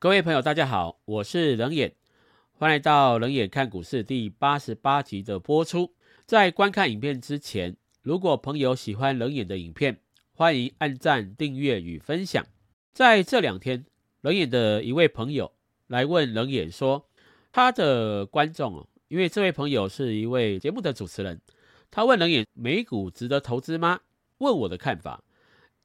各位朋友，大家好，我是冷眼，欢迎来到冷眼看股市第八十八集的播出。在观看影片之前，如果朋友喜欢冷眼的影片，欢迎按赞、订阅与分享。在这两天，冷眼的一位朋友来问冷眼说，他的观众哦，因为这位朋友是一位节目的主持人，他问冷眼美股值得投资吗？问我的看法。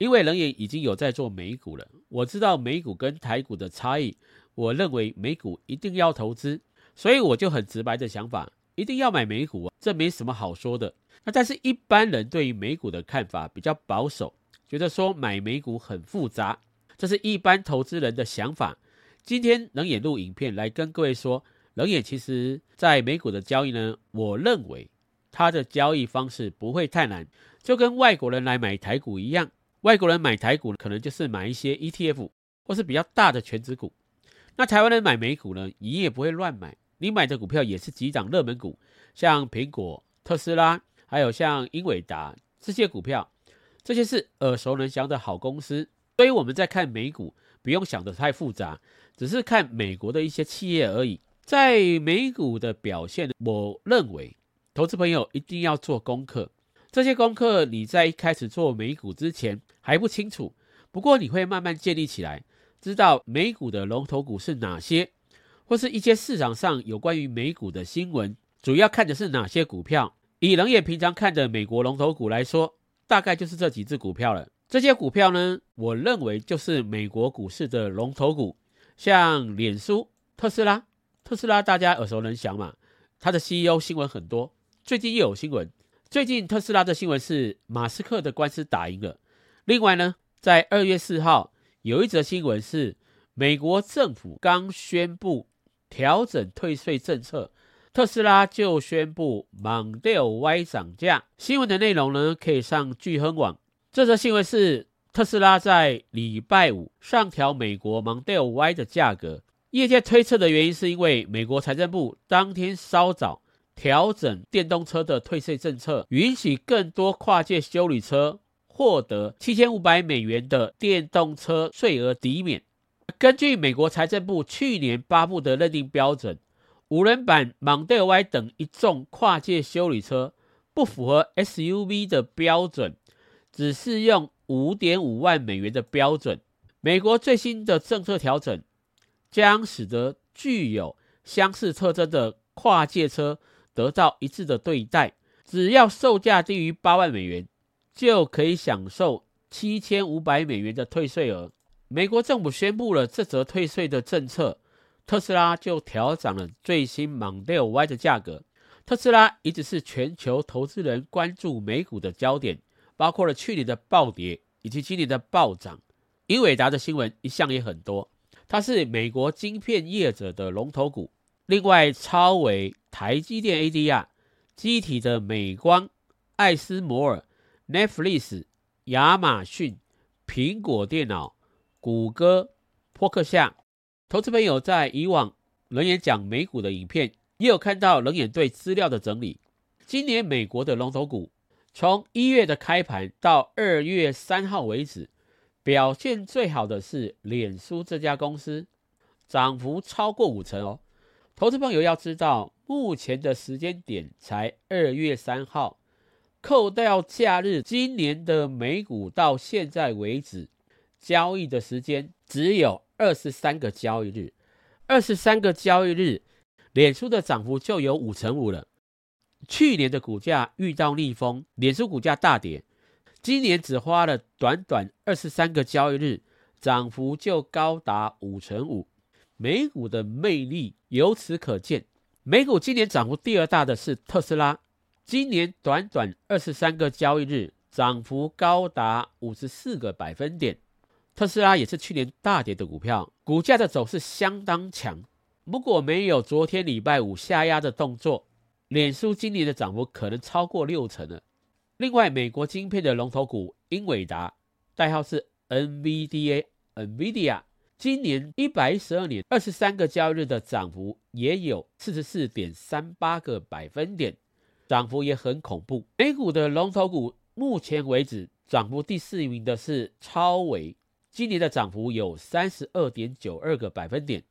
因为冷眼已经有在做美股了，我知道美股跟台股的差异。我认为美股一定要投资，所以我就很直白的想法，一定要买美股啊，这没什么好说的。那但是一般人对于美股的看法比较保守，觉得说买美股很复杂，这是一般投资人的想法。今天冷眼录影片来跟各位说，冷眼其实在美股的交易呢，我认为它的交易方式不会太难，就跟外国人来买台股一样。外国人买台股可能就是买一些 ETF 或是比较大的全指股。那台湾人买美股呢，你也不会乱买，你买的股票也是几档热门股，像苹果、特斯拉，还有像英伟达这些股票，这些是耳熟能详的好公司。所以我们在看美股，不用想得太复杂，只是看美国的一些企业而已。在美股的表现，我认为投资朋友一定要做功课。这些功课你在一开始做美股之前还不清楚，不过你会慢慢建立起来，知道美股的龙头股是哪些，或是一些市场上有关于美股的新闻，主要看的是哪些股票。以冷眼平常看的美国龙头股来说，大概就是这几只股票了。这些股票呢，我认为就是美国股市的龙头股，像脸书、特斯拉。特斯拉大家耳熟能详嘛，它的 CEO 新闻很多，最近又有新闻。最近特斯拉的新闻是马斯克的官司打赢了。另外呢，在二月四号有一则新闻是美国政府刚宣布调整退税政策，特斯拉就宣布 Model Y 涨价。新闻的内容呢，可以上聚亨网。这则新闻是特斯拉在礼拜五上调美国 Model Y 的价格。业界推测的原因是因为美国财政部当天稍早。调整电动车的退税政策，允许更多跨界修理车获得七千五百美元的电动车税额抵免。根据美国财政部去年发布的认定标准，五人版 Model Y 等一众跨界修理车不符合 SUV 的标准，只适用五点五万美元的标准。美国最新的政策调整将使得具有相似特征的跨界车。得到一致的对待，只要售价低于八万美元，就可以享受七千五百美元的退税额。美国政府宣布了这则退税的政策，特斯拉就调涨了最新 Model Y 的价格。特斯拉一直是全球投资人关注美股的焦点，包括了去年的暴跌以及今年的暴涨。英伟达的新闻一向也很多，它是美国晶片业者的龙头股。另外，超微、台积电 ADR、机体的美光、艾斯摩尔、Netflix、亚马逊、苹果电脑、谷歌、波克夏，投资朋友在以往冷眼讲美股的影片，也有看到冷眼对资料的整理。今年美国的龙头股，从一月的开盘到二月三号为止，表现最好的是脸书这家公司，涨幅超过五成哦。投资朋友要知道，目前的时间点才二月三号，扣掉假日，今年的美股到现在为止交易的时间只有二十三个交易日，二十三个交易日，脸书的涨幅就有五成五了。去年的股价遇到逆风，脸书股价大跌，今年只花了短短二十三个交易日，涨幅就高达五成五。美股的魅力由此可见。美股今年涨幅第二大的是特斯拉，今年短短二十三个交易日，涨幅高达五十四个百分点。特斯拉也是去年大跌的股票，股价的走势相当强。如果没有昨天礼拜五下压的动作，脸书今年的涨幅可能超过六成了。另外，美国晶片的龙头股英伟达，代号是 NVDA，NVIDIA。今年一百一十二年二十三个交易日的涨幅也有四十四点三八个百分点，涨幅也很恐怖。美股的龙头股，目前为止涨幅第四名的是超维，今年的涨幅有三十二点九二个百分点。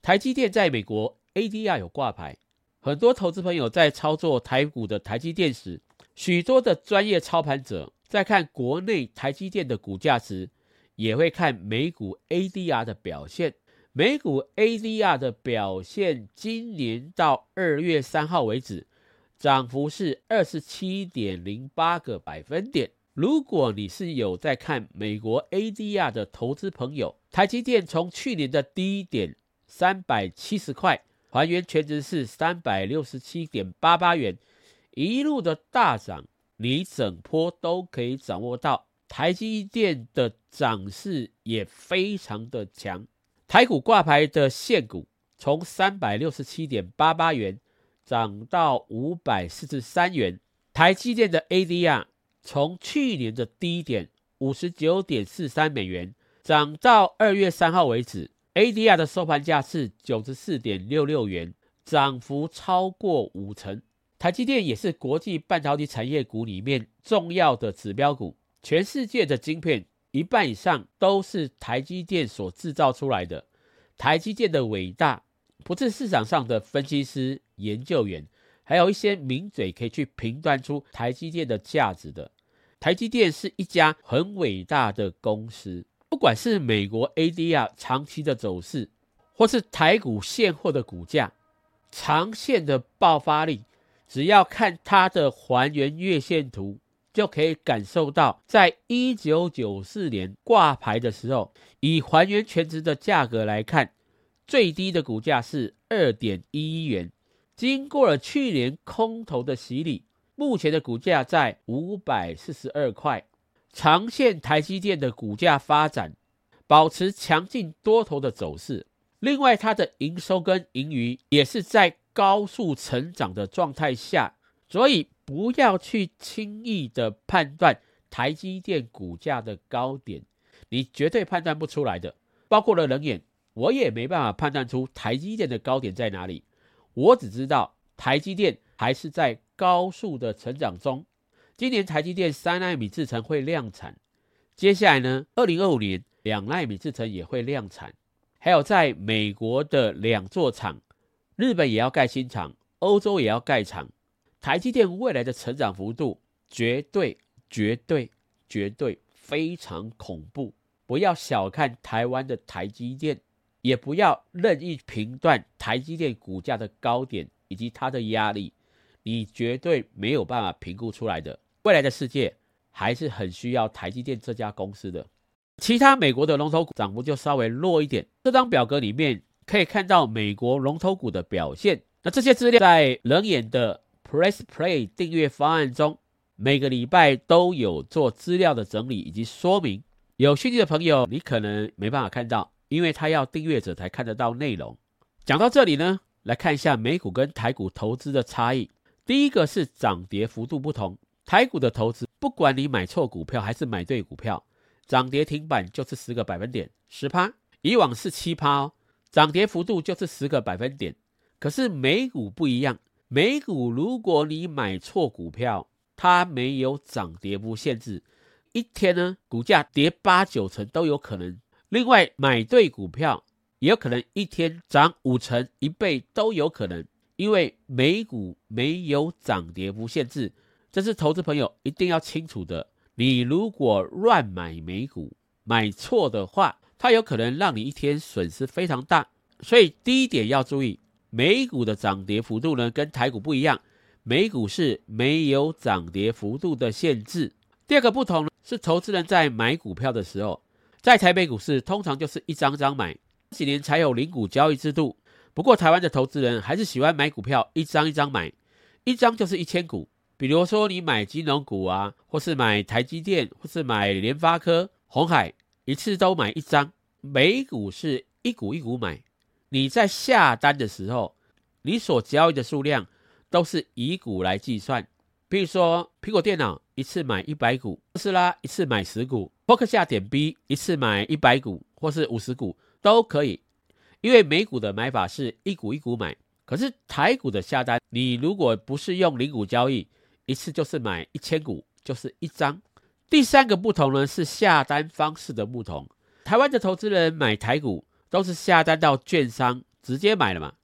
台积电在美国 ADR 有挂牌，很多投资朋友在操作台股的台积电时，许多的专业操盘者在看国内台积电的股价时，也会看美股 ADR 的表现。美股 ADR 的表现，今年到二月三号为止，涨幅是二十七点零八个百分点。如果你是有在看美国 ADR 的投资朋友，台积电从去年的低点三百七十块，还原全值是三百六十七点八八元，一路的大涨，你整波都可以掌握到。台积电的涨势也非常的强。台股挂牌的现股从三百六十七点八八元涨到五百四十三元，台积电的 ADR 从去年的低点五十九点四三美元涨到二月三号为止，ADR 的收盘价是九十四点六六元，涨幅超过五成。台积电也是国际半导体产业股里面重要的指标股，全世界的晶片。一半以上都是台积电所制造出来的。台积电的伟大，不是市场上的分析师、研究员，还有一些名嘴可以去评断出台积电的价值的。台积电是一家很伟大的公司，不管是美国 ADR 长期的走势，或是台股现货的股价，长线的爆发力，只要看它的还原月线图。就可以感受到，在一九九四年挂牌的时候，以还原全值的价格来看，最低的股价是二点一一元。经过了去年空头的洗礼，目前的股价在五百四十二块。长线台积电的股价发展保持强劲多头的走势，另外它的营收跟盈余也是在高速成长的状态下，所以。不要去轻易的判断台积电股价的高点，你绝对判断不出来的。包括了冷眼，我也没办法判断出台积电的高点在哪里。我只知道台积电还是在高速的成长中。今年台积电三纳米制程会量产，接下来呢，二零二五年两纳米制程也会量产，还有在美国的两座厂，日本也要盖新厂，欧洲也要盖厂。台积电未来的成长幅度绝对、绝对、绝对非常恐怖！不要小看台湾的台积电，也不要任意评断台积电股价的高点以及它的压力，你绝对没有办法评估出来的。未来的世界还是很需要台积电这家公司的。其他美国的龙头股涨幅就稍微弱一点。这张表格里面可以看到美国龙头股的表现。那这些资料在冷眼的。Press Play 订阅方案中，每个礼拜都有做资料的整理以及说明。有兴趣的朋友，你可能没办法看到，因为他要订阅者才看得到内容。讲到这里呢，来看一下美股跟台股投资的差异。第一个是涨跌幅度不同。台股的投资，不管你买错股票还是买对股票，涨跌停板就是十个百分点，十趴。以往是七趴哦，涨跌幅度就是十个百分点。可是美股不一样。美股，如果你买错股票，它没有涨跌幅限制，一天呢股价跌八九成都有可能。另外，买对股票也有可能一天涨五成、一倍都有可能，因为美股没有涨跌幅限制，这是投资朋友一定要清楚的。你如果乱买美股，买错的话，它有可能让你一天损失非常大。所以第一点要注意。美股的涨跌幅度呢，跟台股不一样。美股是没有涨跌幅度的限制。第二个不同，是投资人在买股票的时候，在台北股市通常就是一张张买，这几年才有零股交易制度。不过台湾的投资人还是喜欢买股票一张一张买，一张就是一千股。比如说你买金融股啊，或是买台积电，或是买联发科、红海，一次都买一张。美股是一股一股买。你在下单的时候，你所交易的数量都是以股来计算。比如说，苹果电脑一次买一百股，特斯拉一次买十股，波克夏点 B 一次买一百股或是五十股都可以。因为美股的买法是一股一股买，可是台股的下单，你如果不是用零股交易，一次就是买一千股，就是一张。第三个不同呢是下单方式的不同。台湾的投资人买台股都是下单到券商直接买了嘛，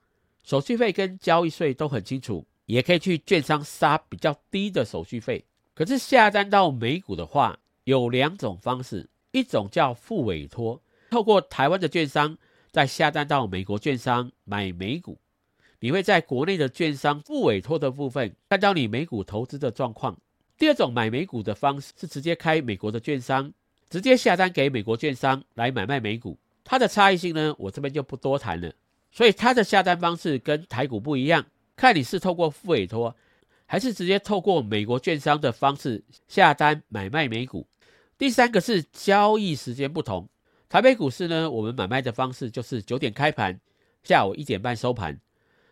手续费跟交易税都很清楚，也可以去券商杀比较低的手续费。可是下单到美股的话，有两种方式，一种叫付委托，透过台湾的券商再下单到美国券商买美股，你会在国内的券商付委托的部分看到你美股投资的状况。第二种买美股的方式是直接开美国的券商，直接下单给美国券商来买卖美股。它的差异性呢，我这边就不多谈了。所以它的下单方式跟台股不一样，看你是透过副委托，还是直接透过美国券商的方式下单买卖美股。第三个是交易时间不同，台北股市呢，我们买卖的方式就是九点开盘，下午一点半收盘。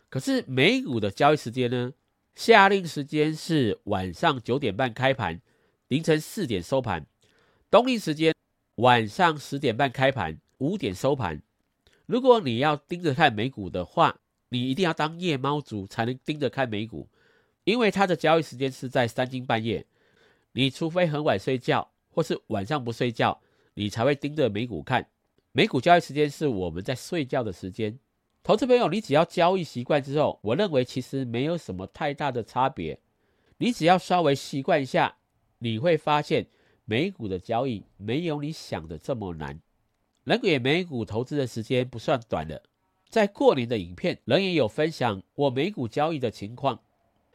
可是美股的交易时间呢？下令时间是晚上九点半开盘，凌晨四点收盘。冬令时间晚上十点半开盘，五点收盘。如果你要盯着看美股的话，你一定要当夜猫族才能盯着看美股，因为它的交易时间是在三更半夜。你除非很晚睡觉，或是晚上不睡觉，你才会盯着美股看。美股交易时间是我们在睡觉的时间。投资朋友，你只要交易习惯之后，我认为其实没有什么太大的差别。你只要稍微习惯一下，你会发现美股的交易没有你想的这么难。人也美股投资的时间不算短了，在过年的影片，人也有分享我美股交易的情况。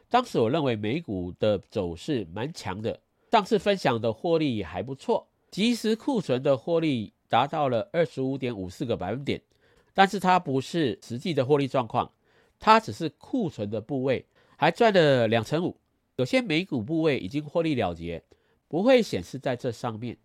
当时我认为美股的走势蛮强的，上次分享的获利也还不错，即时库存的获利达到了二十五点五四个百分点。但是它不是实际的获利状况，它只是库存的部位还赚了两成五，有些美股部位已经获利了结，不会显示在这上面。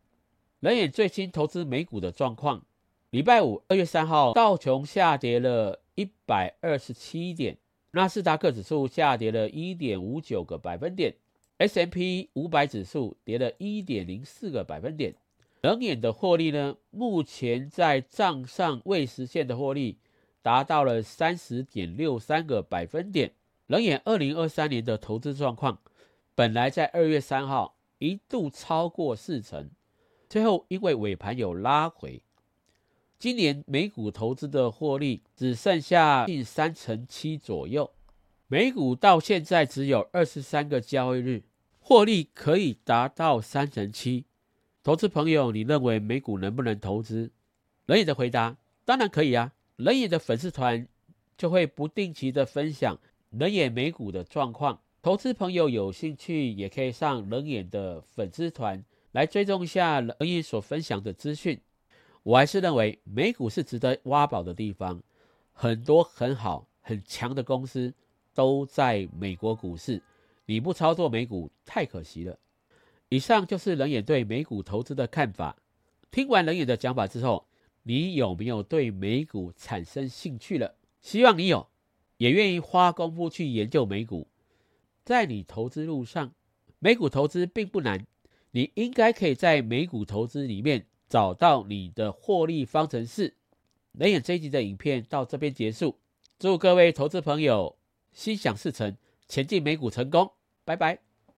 人眼最新投资美股的状况，礼拜五二月三号，道琼下跌了一百二十七点，纳斯达克指数下跌了一点五九个百分点，S M P 五百指数跌了一点零四个百分点。冷眼的获利呢？目前在账上未实现的获利达到了三十点六三个百分点。冷眼二零二三年的投资状况，本来在二月三号一度超过四成，最后因为尾盘有拉回，今年美股投资的获利只剩下近三成七左右。美股到现在只有二十三个交易日，获利可以达到三成七。投资朋友，你认为美股能不能投资？冷眼的回答：当然可以啊！冷眼的粉丝团就会不定期的分享冷眼美股的状况。投资朋友有兴趣，也可以上冷眼的粉丝团来追踪一下冷眼所分享的资讯。我还是认为美股是值得挖宝的地方，很多很好很强的公司都在美国股市，你不操作美股太可惜了。以上就是冷眼对美股投资的看法。听完冷眼的讲法之后，你有没有对美股产生兴趣了？希望你有，也愿意花功夫去研究美股。在你投资路上，美股投资并不难，你应该可以在美股投资里面找到你的获利方程式。冷眼这一集的影片到这边结束，祝各位投资朋友心想事成，前进美股成功，拜拜。